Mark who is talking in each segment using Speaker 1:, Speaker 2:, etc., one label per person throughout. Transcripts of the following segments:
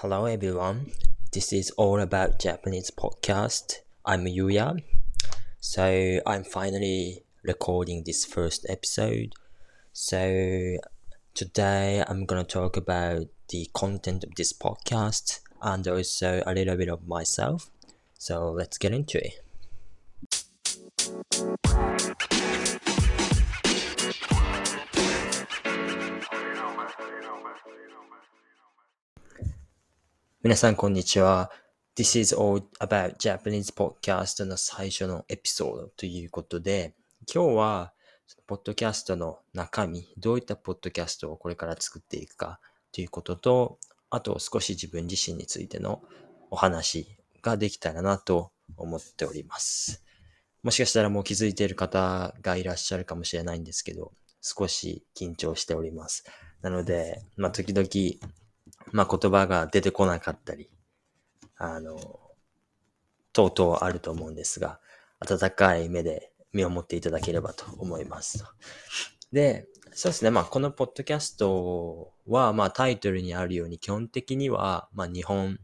Speaker 1: Hello everyone. This is all about Japanese podcast. I'm Yuya. So I'm finally recording this first episode. So today I'm going to talk about the content of this podcast and also a little bit of myself. So let's get into it. 皆さん、こんにちは。This is all about Japanese podcast の最初のエピソードということで、今日は、ポッドキャストの中身、どういったポッドキャストをこれから作っていくかということと、あと少し自分自身についてのお話ができたらなと思っております。もしかしたらもう気づいている方がいらっしゃるかもしれないんですけど、少し緊張しております。なので、まあ、時々まあ、言葉が出てこなかったり、あの、とうとうあると思うんですが、温かい目で見守っていただければと思います。で、そうですね。まあ、このポッドキャストは、まあ、タイトルにあるように、基本的には、まあ、日本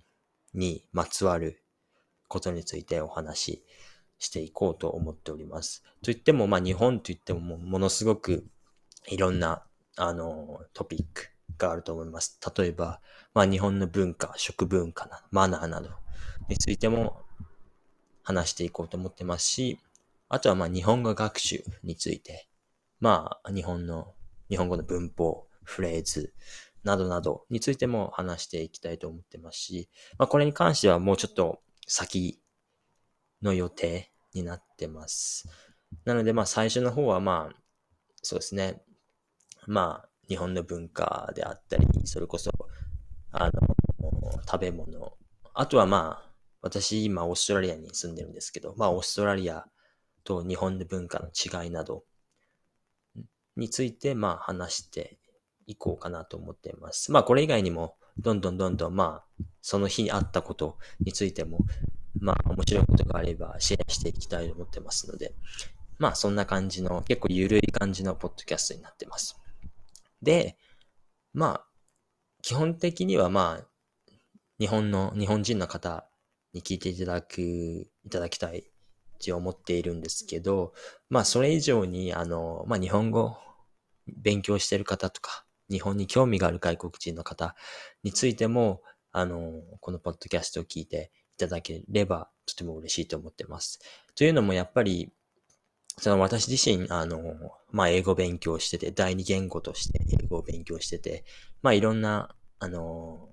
Speaker 1: にまつわることについてお話ししていこうと思っております。といっても、まあ、日本といっても、ものすごくいろんな、あの、トピックがあると思います。例えば、まあ日本の文化、食文化な、マナーなどについても話していこうと思ってますし、あとはまあ日本語学習について、まあ日本の、日本語の文法、フレーズなどなどについても話していきたいと思ってますし、まあこれに関してはもうちょっと先の予定になってます。なのでまあ最初の方はまあ、そうですね。まあ日本の文化であったり、それこそ、あの、食べ物。あとはまあ、私今オーストラリアに住んでるんですけど、まあオーストラリアと日本の文化の違いなどについてまあ話していこうかなと思っています。まあこれ以外にもどんどんどんどんまあその日にあったことについてもまあ面白いことがあればシェアしていきたいと思ってますので、まあそんな感じの結構ゆるい感じのポッドキャストになってます。で、まあ、基本的にはまあ、日本の、日本人の方に聞いていただく、いただきたいって思っているんですけど、まあ、それ以上に、あの、まあ、日本語勉強してる方とか、日本に興味がある外国人の方についても、あの、このポッドキャストを聞いていただければ、とても嬉しいと思ってます。というのも、やっぱり、その私自身、あの、まあ、英語勉強してて、第二言語として英語を勉強してて、まあ、いろんな、あの、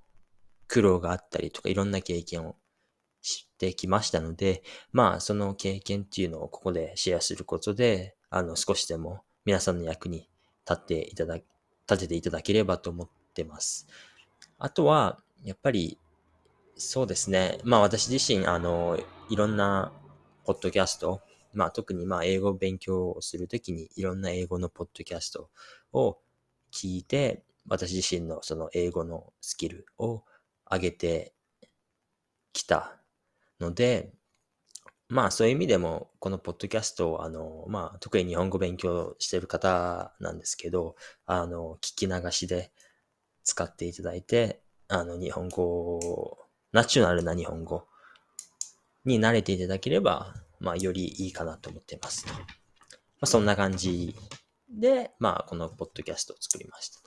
Speaker 1: 苦労があったりとか、いろんな経験をしてきましたので、まあ、その経験っていうのをここでシェアすることで、あの、少しでも皆さんの役に立っていただ、立てていただければと思ってます。あとは、やっぱり、そうですね。まあ私自身、あの、いろんなポッドキャスト、まあ特にまあ英語勉強をするときにいろんな英語のポッドキャストを聞いて、私自身のその英語のスキルを上げてきたので、まあそういう意味でも、このポッドキャストを、あの、まあ特に日本語勉強してる方なんですけど、あの、聞き流しで使っていただいて、あの、日本語、ナチュラルな日本語に慣れていただければ、まあ、よりいいかなと思ってますと。まあ、そんな感じで、まあ、このポッドキャストを作りました。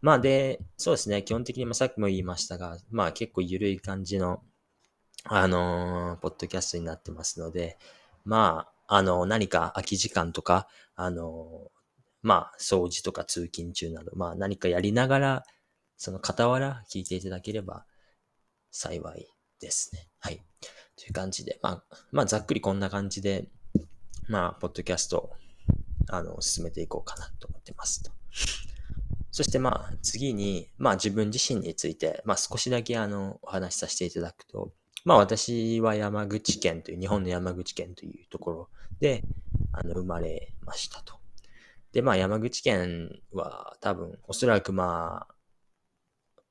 Speaker 1: まあ、で、そうですね、基本的に、まあ、さっきも言いましたが、まあ、結構緩い感じの、あのー、ポッドキャストになってますので、まあ、あの、何か空き時間とか、あの、まあ、掃除とか通勤中など、まあ、何かやりながら、その傍ら聞いていただければ幸いですね。という感じで、まあ、まあ、ざっくりこんな感じで、まあ、ポッドキャストあの、進めていこうかなと思ってますと。そしてまあ、次に、まあ自分自身について、まあ少しだけあの、お話しさせていただくと、まあ私は山口県という、日本の山口県というところで、あの、生まれましたと。で、まあ山口県は多分、おそらくまあ、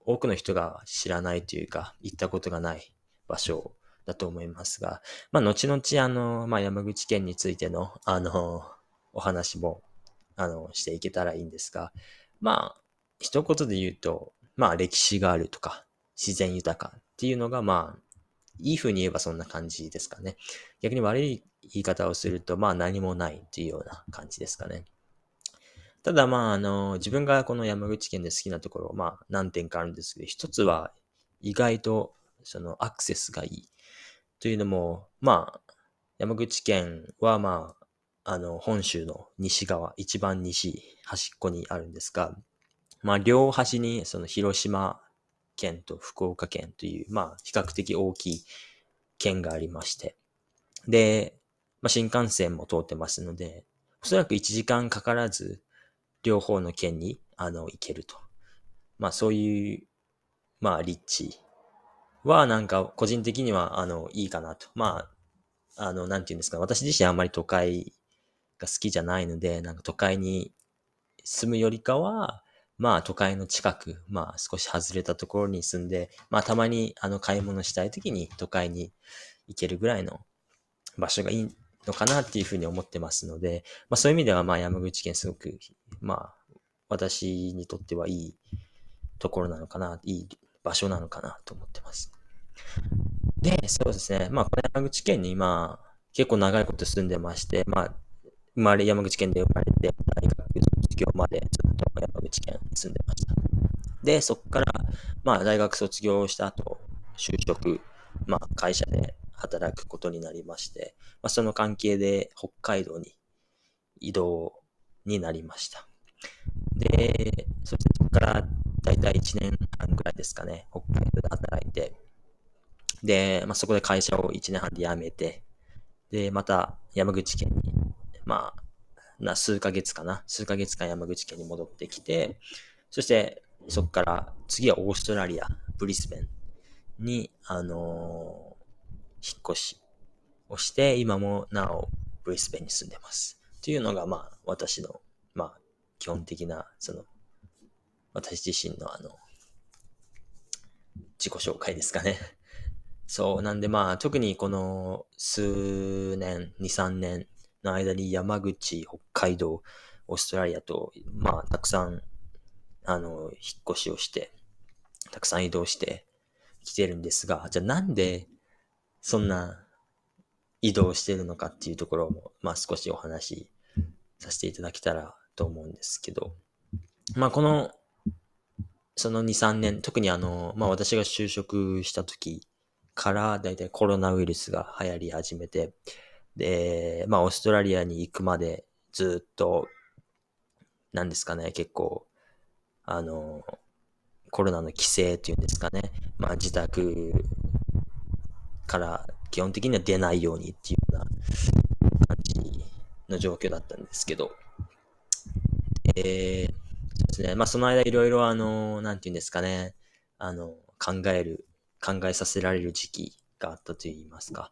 Speaker 1: 多くの人が知らないというか、行ったことがない場所だと思いますが、まあ、後々、あの、まあ、山口県についての、あの、お話も、あの、していけたらいいんですが、まあ、一言で言うと、まあ、歴史があるとか、自然豊かっていうのが、まあ、いい風に言えばそんな感じですかね。逆に悪い言い方をすると、まあ何もないっていうような感じですかね。ただまあ、あの、自分がこの山口県で好きなところ、まあ何点かあるんですけど、一つは意外とそのアクセスがいい。というのも、まあ、山口県はまあ、あの、本州の西側、一番西、端っこにあるんですが、まあ、両端にその広島県と福岡県という、まあ、比較的大きい県がありまして、で、まあ、新幹線も通ってますので、おそらく1時間かからず、両方の県に、あの、行けると。まあ、そういう、まあ、立地は、なんか、個人的には、あの、いいかなと。まあ、あの、なんていうんですか、私自身あんまり都会が好きじゃないので、なんか都会に住むよりかは、まあ都会の近く、まあ少し外れたところに住んで、まあたまにあの買い物したい時に都会に行けるぐらいの場所がいいのかなっていうふうに思ってますので、まあそういう意味ではまあ山口県すごく、まあ私にとってはいいところなのかな、いい場所なのかなと思ってます。で、そうですね。まあこれ山口県に今結構長いこと住んでまして、まあ生まれ、山口県で生まれて、大学卒業までずっと山口県に住んでました。で、そこから、まあ、大学卒業した後、就職、まあ、会社で働くことになりまして、まあ、その関係で北海道に移動になりました。で、そしてそこから大体1年半ぐらいですかね、北海道で働いて、で、まあ、そこで会社を1年半で辞めて、で、また山口県にまあ、な数ヶ月かな。数ヶ月間山口県に戻ってきて、そしてそこから次はオーストラリア、ブリスベンに、あのー、引っ越しをして、今もなおブリスベンに住んでます。というのが、まあ、私の、まあ、基本的な、その、私自身のあの、自己紹介ですかね。そう、なんでまあ、特にこの数年、2、3年の間に山口、北海道、オーストラリアと、まあ、たくさん、あの、引っ越しをして、たくさん移動してきてるんですが、じゃあなんで、そんな移動してるのかっていうところも、まあ少しお話しさせていただけたらと思うんですけど、まあこの、その2、3年、特にあの、まあ私が就職した時からだいたいコロナウイルスが流行り始めて、で、まあ、オーストラリアに行くまでずっと、なんですかね、結構、あの、コロナの規制っていうんですかね、まあ、自宅から基本的には出ないようにっていうような感じの状況だったんですけど、えー、ですね、まあ、その間いろいろあの、なんていうんですかね、あの、考える、考えさせられる時期があったと言いますか、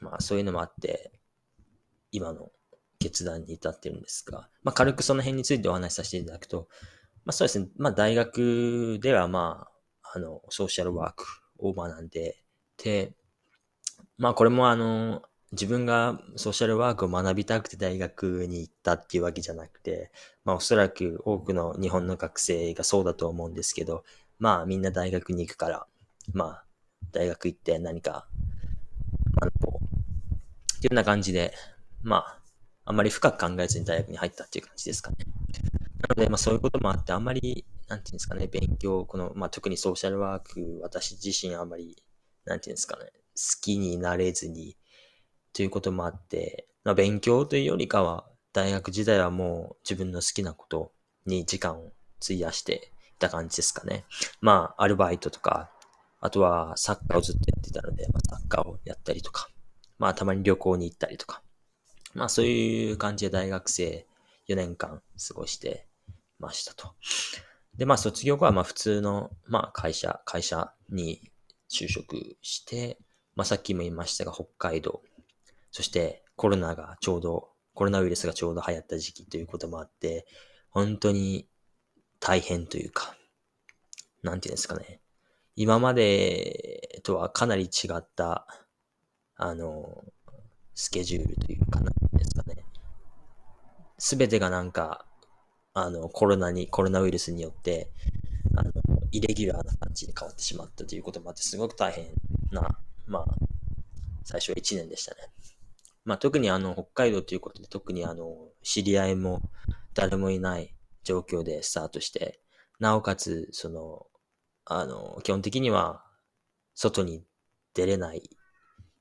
Speaker 1: まあそういうのもあって、今の決断に至ってるんですが、まあ軽くその辺についてお話しさせていただくと、まあそうですね、まあ大学ではまあ、あの、ソーシャルワークを学んでて、まあこれもあの、自分がソーシャルワークを学びたくて大学に行ったっていうわけじゃなくて、まあおそらく多くの日本の学生がそうだと思うんですけど、まあみんな大学に行くから、まあ大学行って何か学ぼうっていうような感じで、まあ、あんまり深く考えずに大学に入ったっていう感じですかね。なので、まあそういうこともあって、あんまり、なんていうんですかね、勉強、この、まあ特にソーシャルワーク、私自身あんまり、なんていうんですかね、好きになれずに、ということもあって、まあ勉強というよりかは、大学時代はもう自分の好きなことに時間を費やしていた感じですかね。まあ、アルバイトとか、あとはサッカーをずっとやってたので、まあ、サッカーをやったりとか、まあたまに旅行に行ったりとか、まあそういう感じで大学生4年間過ごしてましたと。で、まあ卒業後はまあ普通の、まあ会社、会社に就職して、まあさっきも言いましたが北海道、そしてコロナがちょうど、コロナウイルスがちょうど流行った時期ということもあって、本当に大変というか、なんていうんですかね。今までとはかなり違ったあの、スケジュールというかなんですかね。すべてがなんか、あの、コロナに、コロナウイルスによって、あの、イレギュラーな感じに変わってしまったということもあって、すごく大変な、まあ、最初は1年でしたね。まあ、特にあの、北海道ということで、特にあの、知り合いも誰もいない状況でスタートして、なおかつ、その、あの、基本的には、外に出れない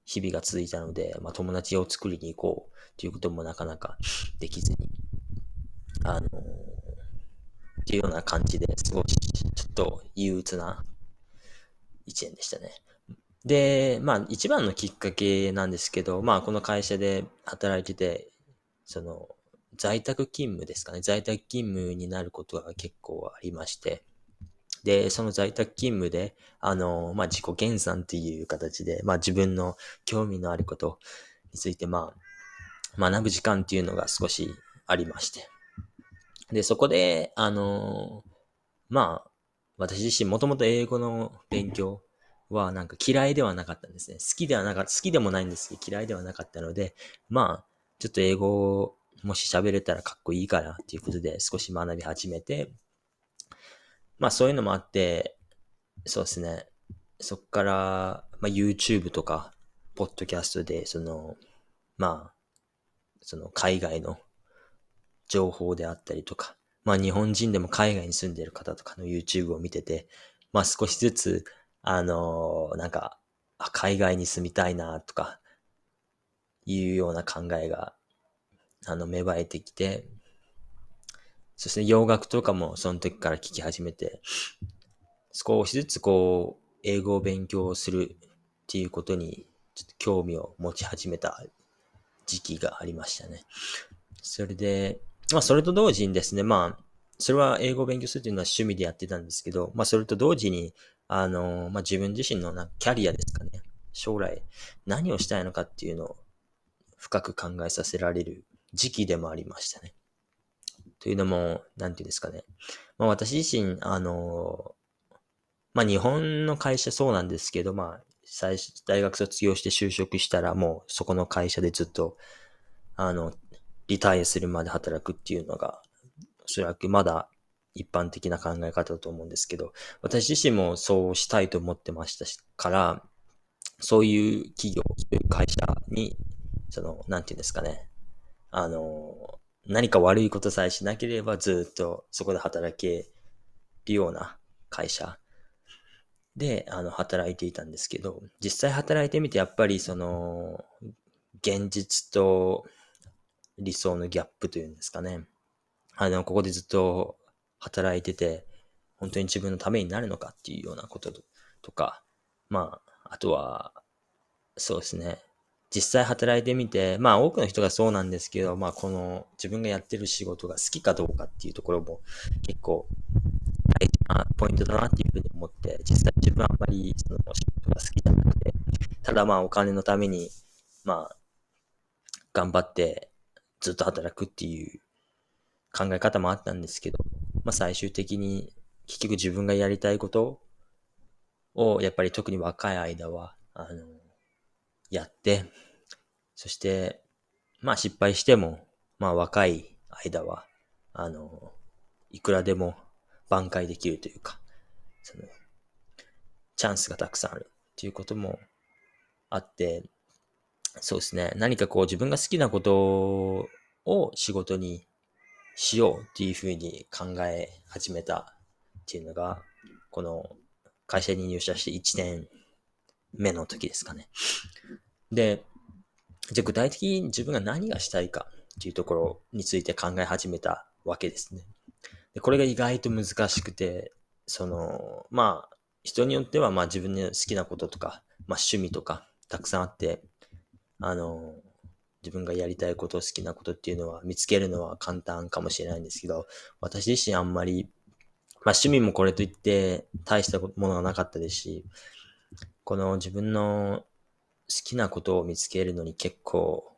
Speaker 1: 日々が続いたので、まあ、友達を作りに行こうということもなかなかできずに、あのっていうような感じですごい、ちょっと憂鬱な一年でしたね。で、まあ、一番のきっかけなんですけど、まあ、この会社で働いてて、その、在宅勤務ですかね。在宅勤務になることが結構ありまして、で、その在宅勤務で、あの、まあ、自己減算っていう形で、まあ、自分の興味のあることについて、まあ、学ぶ時間っていうのが少しありまして。で、そこで、あの、まあ、私自身もともと英語の勉強はなんか嫌いではなかったんですね。好きではなかった、好きでもないんですけど嫌いではなかったので、まあ、ちょっと英語をもし喋れたらかっこいいからっていうことで少し学び始めて、まあそういうのもあって、そうですね。そっから、まあ YouTube とか、ポッドキャストで、その、まあ、その海外の情報であったりとか、まあ日本人でも海外に住んでる方とかの YouTube を見てて、まあ少しずつ、あの、なんか、海外に住みたいなとか、いうような考えが、あの、芽生えてきて、そして洋楽とかもその時から聞き始めて、少しずつこう、英語を勉強するっていうことに、ちょっと興味を持ち始めた時期がありましたね。それで、まあそれと同時にですね、まあ、それは英語を勉強するというのは趣味でやってたんですけど、まあそれと同時に、あの、まあ自分自身のなキャリアですかね。将来何をしたいのかっていうのを深く考えさせられる時期でもありましたね。というのも、なんていうんですかね。まあ私自身、あの、まあ日本の会社そうなんですけど、まあ最初、大学卒業して就職したらもうそこの会社でずっと、あの、リタイアするまで働くっていうのが、おそらくまだ一般的な考え方だと思うんですけど、私自身もそうしたいと思ってましたから、そういう企業、そういう会社に、その、なんていうんですかね、あの、何か悪いことさえしなければずっとそこで働けるような会社で、あの、働いていたんですけど、実際働いてみてやっぱりその、現実と理想のギャップというんですかね。あの、ここでずっと働いてて、本当に自分のためになるのかっていうようなこととか、まあ、あとは、そうですね。実際働いてみて、まあ多くの人がそうなんですけど、まあこの自分がやってる仕事が好きかどうかっていうところも結構大事なポイントだなっていうふうに思って、実際自分はあんまりその仕事が好きじゃなくて、ただまあお金のために、まあ頑張ってずっと働くっていう考え方もあったんですけど、まあ最終的に結局自分がやりたいことをやっぱり特に若い間は、あの、やって、そして、まあ失敗しても、まあ若い間は、あの、いくらでも挽回できるというか、その、チャンスがたくさんあるっていうこともあって、そうですね、何かこう自分が好きなことを仕事にしようっていうふうに考え始めたっていうのが、この会社に入社して1年目の時ですかね。で、じゃあ具体的に自分が何がしたいかっていうところについて考え始めたわけですね。でこれが意外と難しくて、その、まあ、人によってはまあ自分の好きなこととか、まあ趣味とかたくさんあって、あの、自分がやりたいこと、好きなことっていうのは見つけるのは簡単かもしれないんですけど、私自身あんまり、まあ趣味もこれといって大したものがなかったですし、この自分の好きなことを見つけるのに結構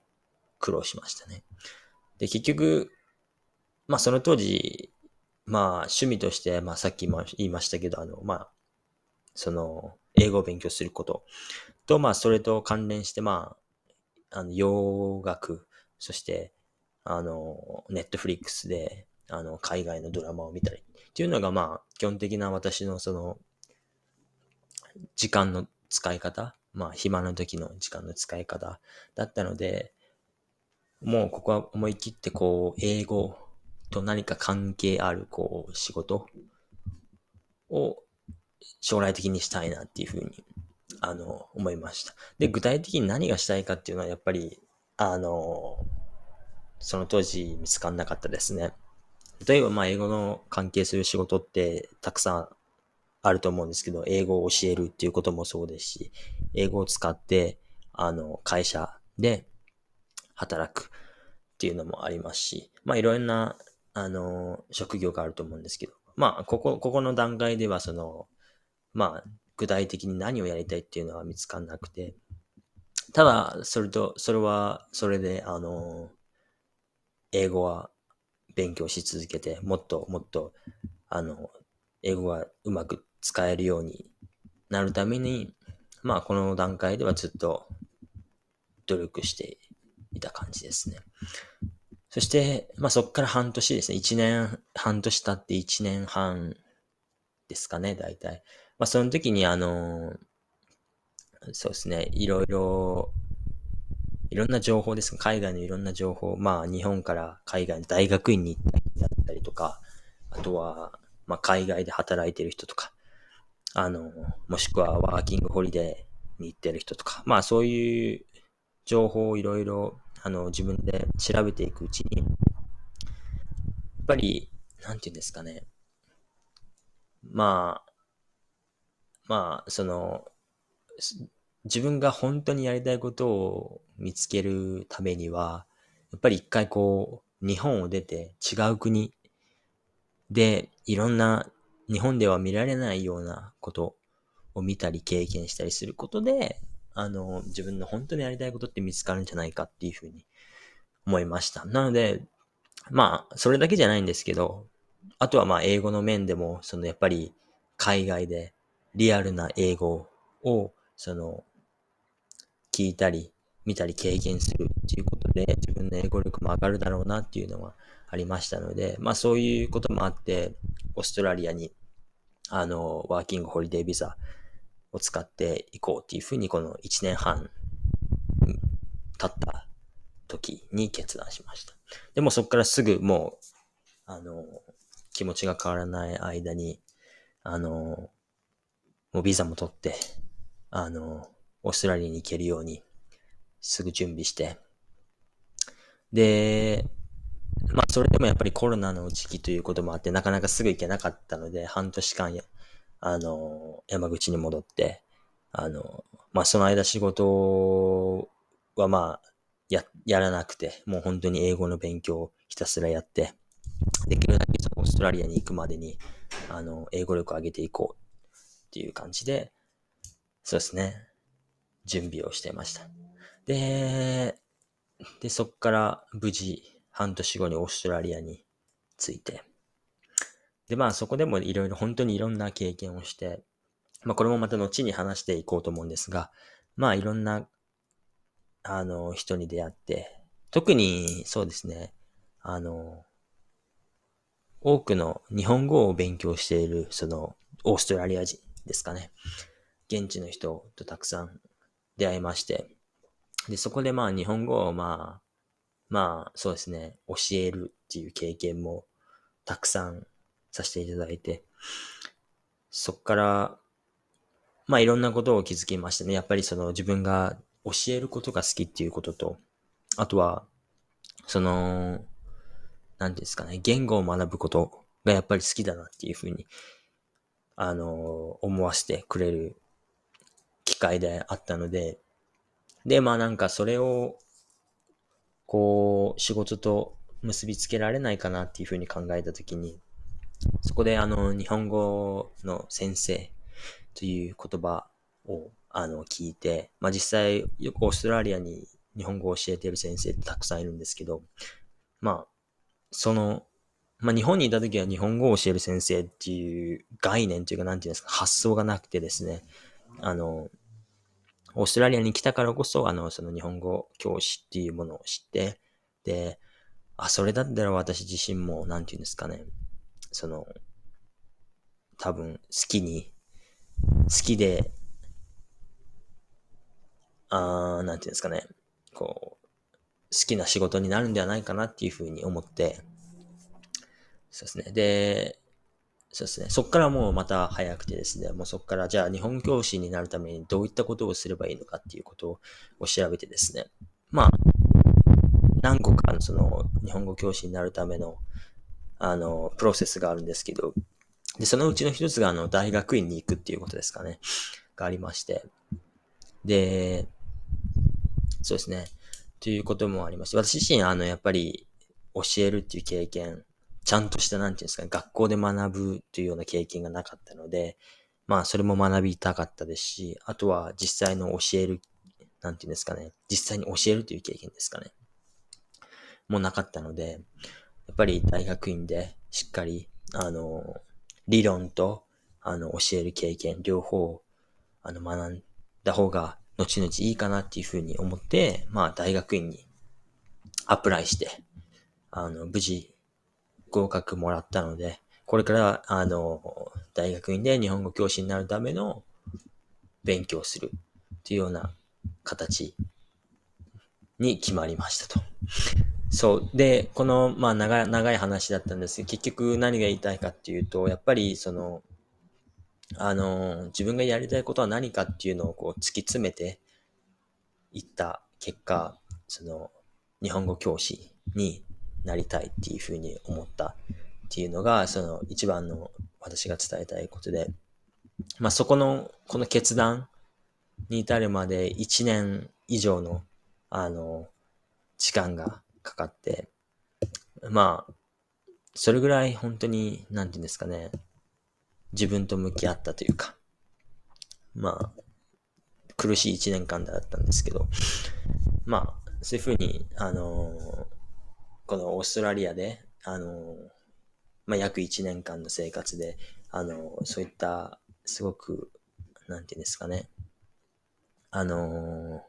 Speaker 1: 苦労しましたね。で、結局、まあその当時、まあ趣味として、まあさっきも言いましたけど、あの、まあ、その、英語を勉強することと、まあそれと関連して、まあ、あの、洋楽、そして、あの、ネットフリックスであの、海外のドラマを見たりっていうのが、まあ、基本的な私のその、時間の使い方、まあ、暇な時の時間の使い方だったので、もうここは思い切ってこう、英語と何か関係あるこう、仕事を将来的にしたいなっていうふうに、あの、思いました。で、具体的に何がしたいかっていうのはやっぱり、あの、その当時見つかんなかったですね。例えば、まあ、英語の関係する仕事ってたくさんあると思うんですけど、英語を教えるっていうこともそうですし、英語を使って、あの、会社で働くっていうのもありますし、まあ、いろんな、あの、職業があると思うんですけど、まあ、ここ、ここの段階では、その、まあ、具体的に何をやりたいっていうのは見つかんなくて、ただ、それと、それは、それで、あの、英語は勉強し続けて、もっともっと、あの、英語がうまく使えるようになるために、まあ、この段階ではずっと努力していた感じですね。そして、まあ、そこから半年ですね。1年、半年経って1年半ですかね、大体。まあ、その時に、あの、そうですね、いろいろいろんな情報です海外のいろんな情報、まあ日本から海外の大学院に行ったりだったりとか、あとは、まあ海外で働いてる人とか、あの、もしくはワーキングホリデーに行ってる人とか、まあそういう情報をいろいろ、あの、自分で調べていくうちに、やっぱり、なんていうんですかね。まあ、まあ、その、自分が本当にやりたいことを見つけるためには、やっぱり一回こう、日本を出て違う国でいろんな日本では見られないようなことを見たり経験したりすることで、あの、自分の本当にやりたいことって見つかるんじゃないかっていうふうに思いました。なので、まあ、それだけじゃないんですけど、あとはまあ、英語の面でも、そのやっぱり海外でリアルな英語を、その、聞いたり、見たり経験するっていうことで、自分の英語力も上がるだろうなっていうのはありましたので、まあそういうこともあって、オーストラリアに、あの、ワーキングホリデービザを使っていこうっていうふうに、この1年半経った時に決断しました。でもそこからすぐもう、あの、気持ちが変わらない間に、あの、もうビザも取って、あの、オーストラリアに行けるように、すぐ準備して、で、まあ、それでもやっぱりコロナの時期ということもあって、なかなかすぐ行けなかったので、半年間や、あの、山口に戻って、あの、まあ、その間仕事はまあ、や、やらなくて、もう本当に英語の勉強をひたすらやって、できるだけオーストラリアに行くまでに、あの、英語力を上げていこうっていう感じで、そうですね。準備をしてました。で、で、そっから無事半年後にオーストラリアに着いて、で、まあそこでもいろいろ本当にいろんな経験をして、まあこれもまた後に話していこうと思うんですが、まあいろんな、あの、人に出会って、特にそうですね、あの、多くの日本語を勉強している、その、オーストラリア人ですかね。現地の人とたくさん出会いまして、で、そこでまあ日本語をまあ、まあそうですね、教えるっていう経験もたくさんさせていただいて、そこから、まあいろんなことを気づきましたね。やっぱりその自分が教えることが好きっていうことと、あとは、その、なんですかね、言語を学ぶことがやっぱり好きだなっていうふうに、あの、思わせてくれる機会であったので、で、まあなんかそれを、こう、仕事と結びつけられないかなっていうふうに考えたときに、そこであの、日本語の先生という言葉を、あの、聞いて、まあ実際、よくオーストラリアに日本語を教えている先生ってたくさんいるんですけど、まあ、その、まあ日本にいた時は日本語を教える先生っていう概念というか、なんていうんですか、発想がなくてですね、あの、オーストラリアに来たからこそ、あの、その日本語教師っていうものを知って、で、あ、それだったら私自身も、なんて言うんですかね。その、多分、好きに、好きで、あー、なんて言うんですかね。こう、好きな仕事になるんではないかなっていうふうに思って、そうですね。で、そうですね。そっからもうまた早くてですね、もうそっからじゃあ日本教師になるためにどういったことをすればいいのかっていうことを調べてですね。まあ、何個かのその日本語教師になるための、あの、プロセスがあるんですけど、で、そのうちの一つがあの、大学院に行くっていうことですかね。がありまして。で、そうですね。ということもありまして、私自身あの、やっぱり教えるっていう経験ちゃんとした、なんていうんですかね、学校で学ぶというような経験がなかったので、まあ、それも学びたかったですし、あとは実際の教える、なんていうんですかね、実際に教えるという経験ですかね。もなかったので、やっぱり大学院でしっかり、あの、理論と、あの、教える経験、両方、あの、学んだ方が、後々いいかなっていうふうに思って、まあ、大学院にアプライして、あの、無事、合格もらったので、これから、あの、大学院で日本語教師になるための勉強するっていうような形に決まりましたと。そう。で、この、まあ長い、長い話だったんですけど、結局何が言いたいかっていうと、やっぱりその、あの、自分がやりたいことは何かっていうのをこう突き詰めていった結果、その、日本語教師になりたいっていうふうに思ったっていうのが、その一番の私が伝えたいことで、まあそこの、この決断に至るまで1年以上の、あの、時間がかかって、まあ、それぐらい本当に、なんていうんですかね、自分と向き合ったというか、まあ、苦しい1年間だったんですけど、まあ、そういうふうに、あのこのオーストラリアで、あの、まあ、約1年間の生活で、あの、そういった、すごく、なんていうんですかね、あの、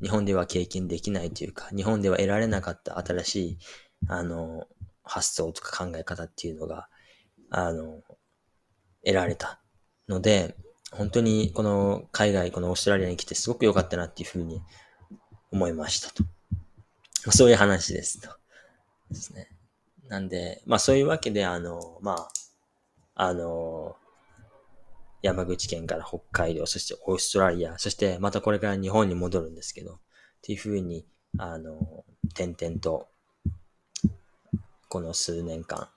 Speaker 1: 日本では経験できないというか、日本では得られなかった新しい、あの、発想とか考え方っていうのが、あの、得られたので、本当にこの海外、このオーストラリアに来てすごく良かったなっていうふうに思いましたと。そういう話ですと。ですね。なんで、まあそういうわけで、あの、まあ、あの、山口県から北海道、そしてオーストラリア、そしてまたこれから日本に戻るんですけど、っていうふうに、あの、点々と、この数年間、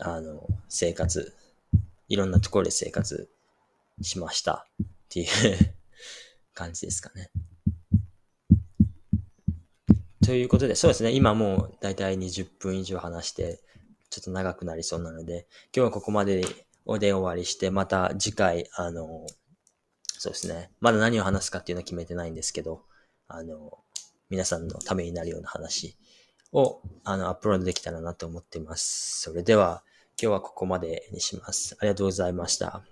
Speaker 1: あの、生活、いろんなところで生活しましたっていう 感じですかね。ということで、そうですね。今もうだいたい20分以上話して、ちょっと長くなりそうなので、今日はここまでで終わりして、また次回、あの、そうですね。まだ何を話すかっていうのは決めてないんですけど、あの、皆さんのためになるような話を、あの、アップロードできたらなと思っています。それでは、今日はここまでにします。ありがとうございました。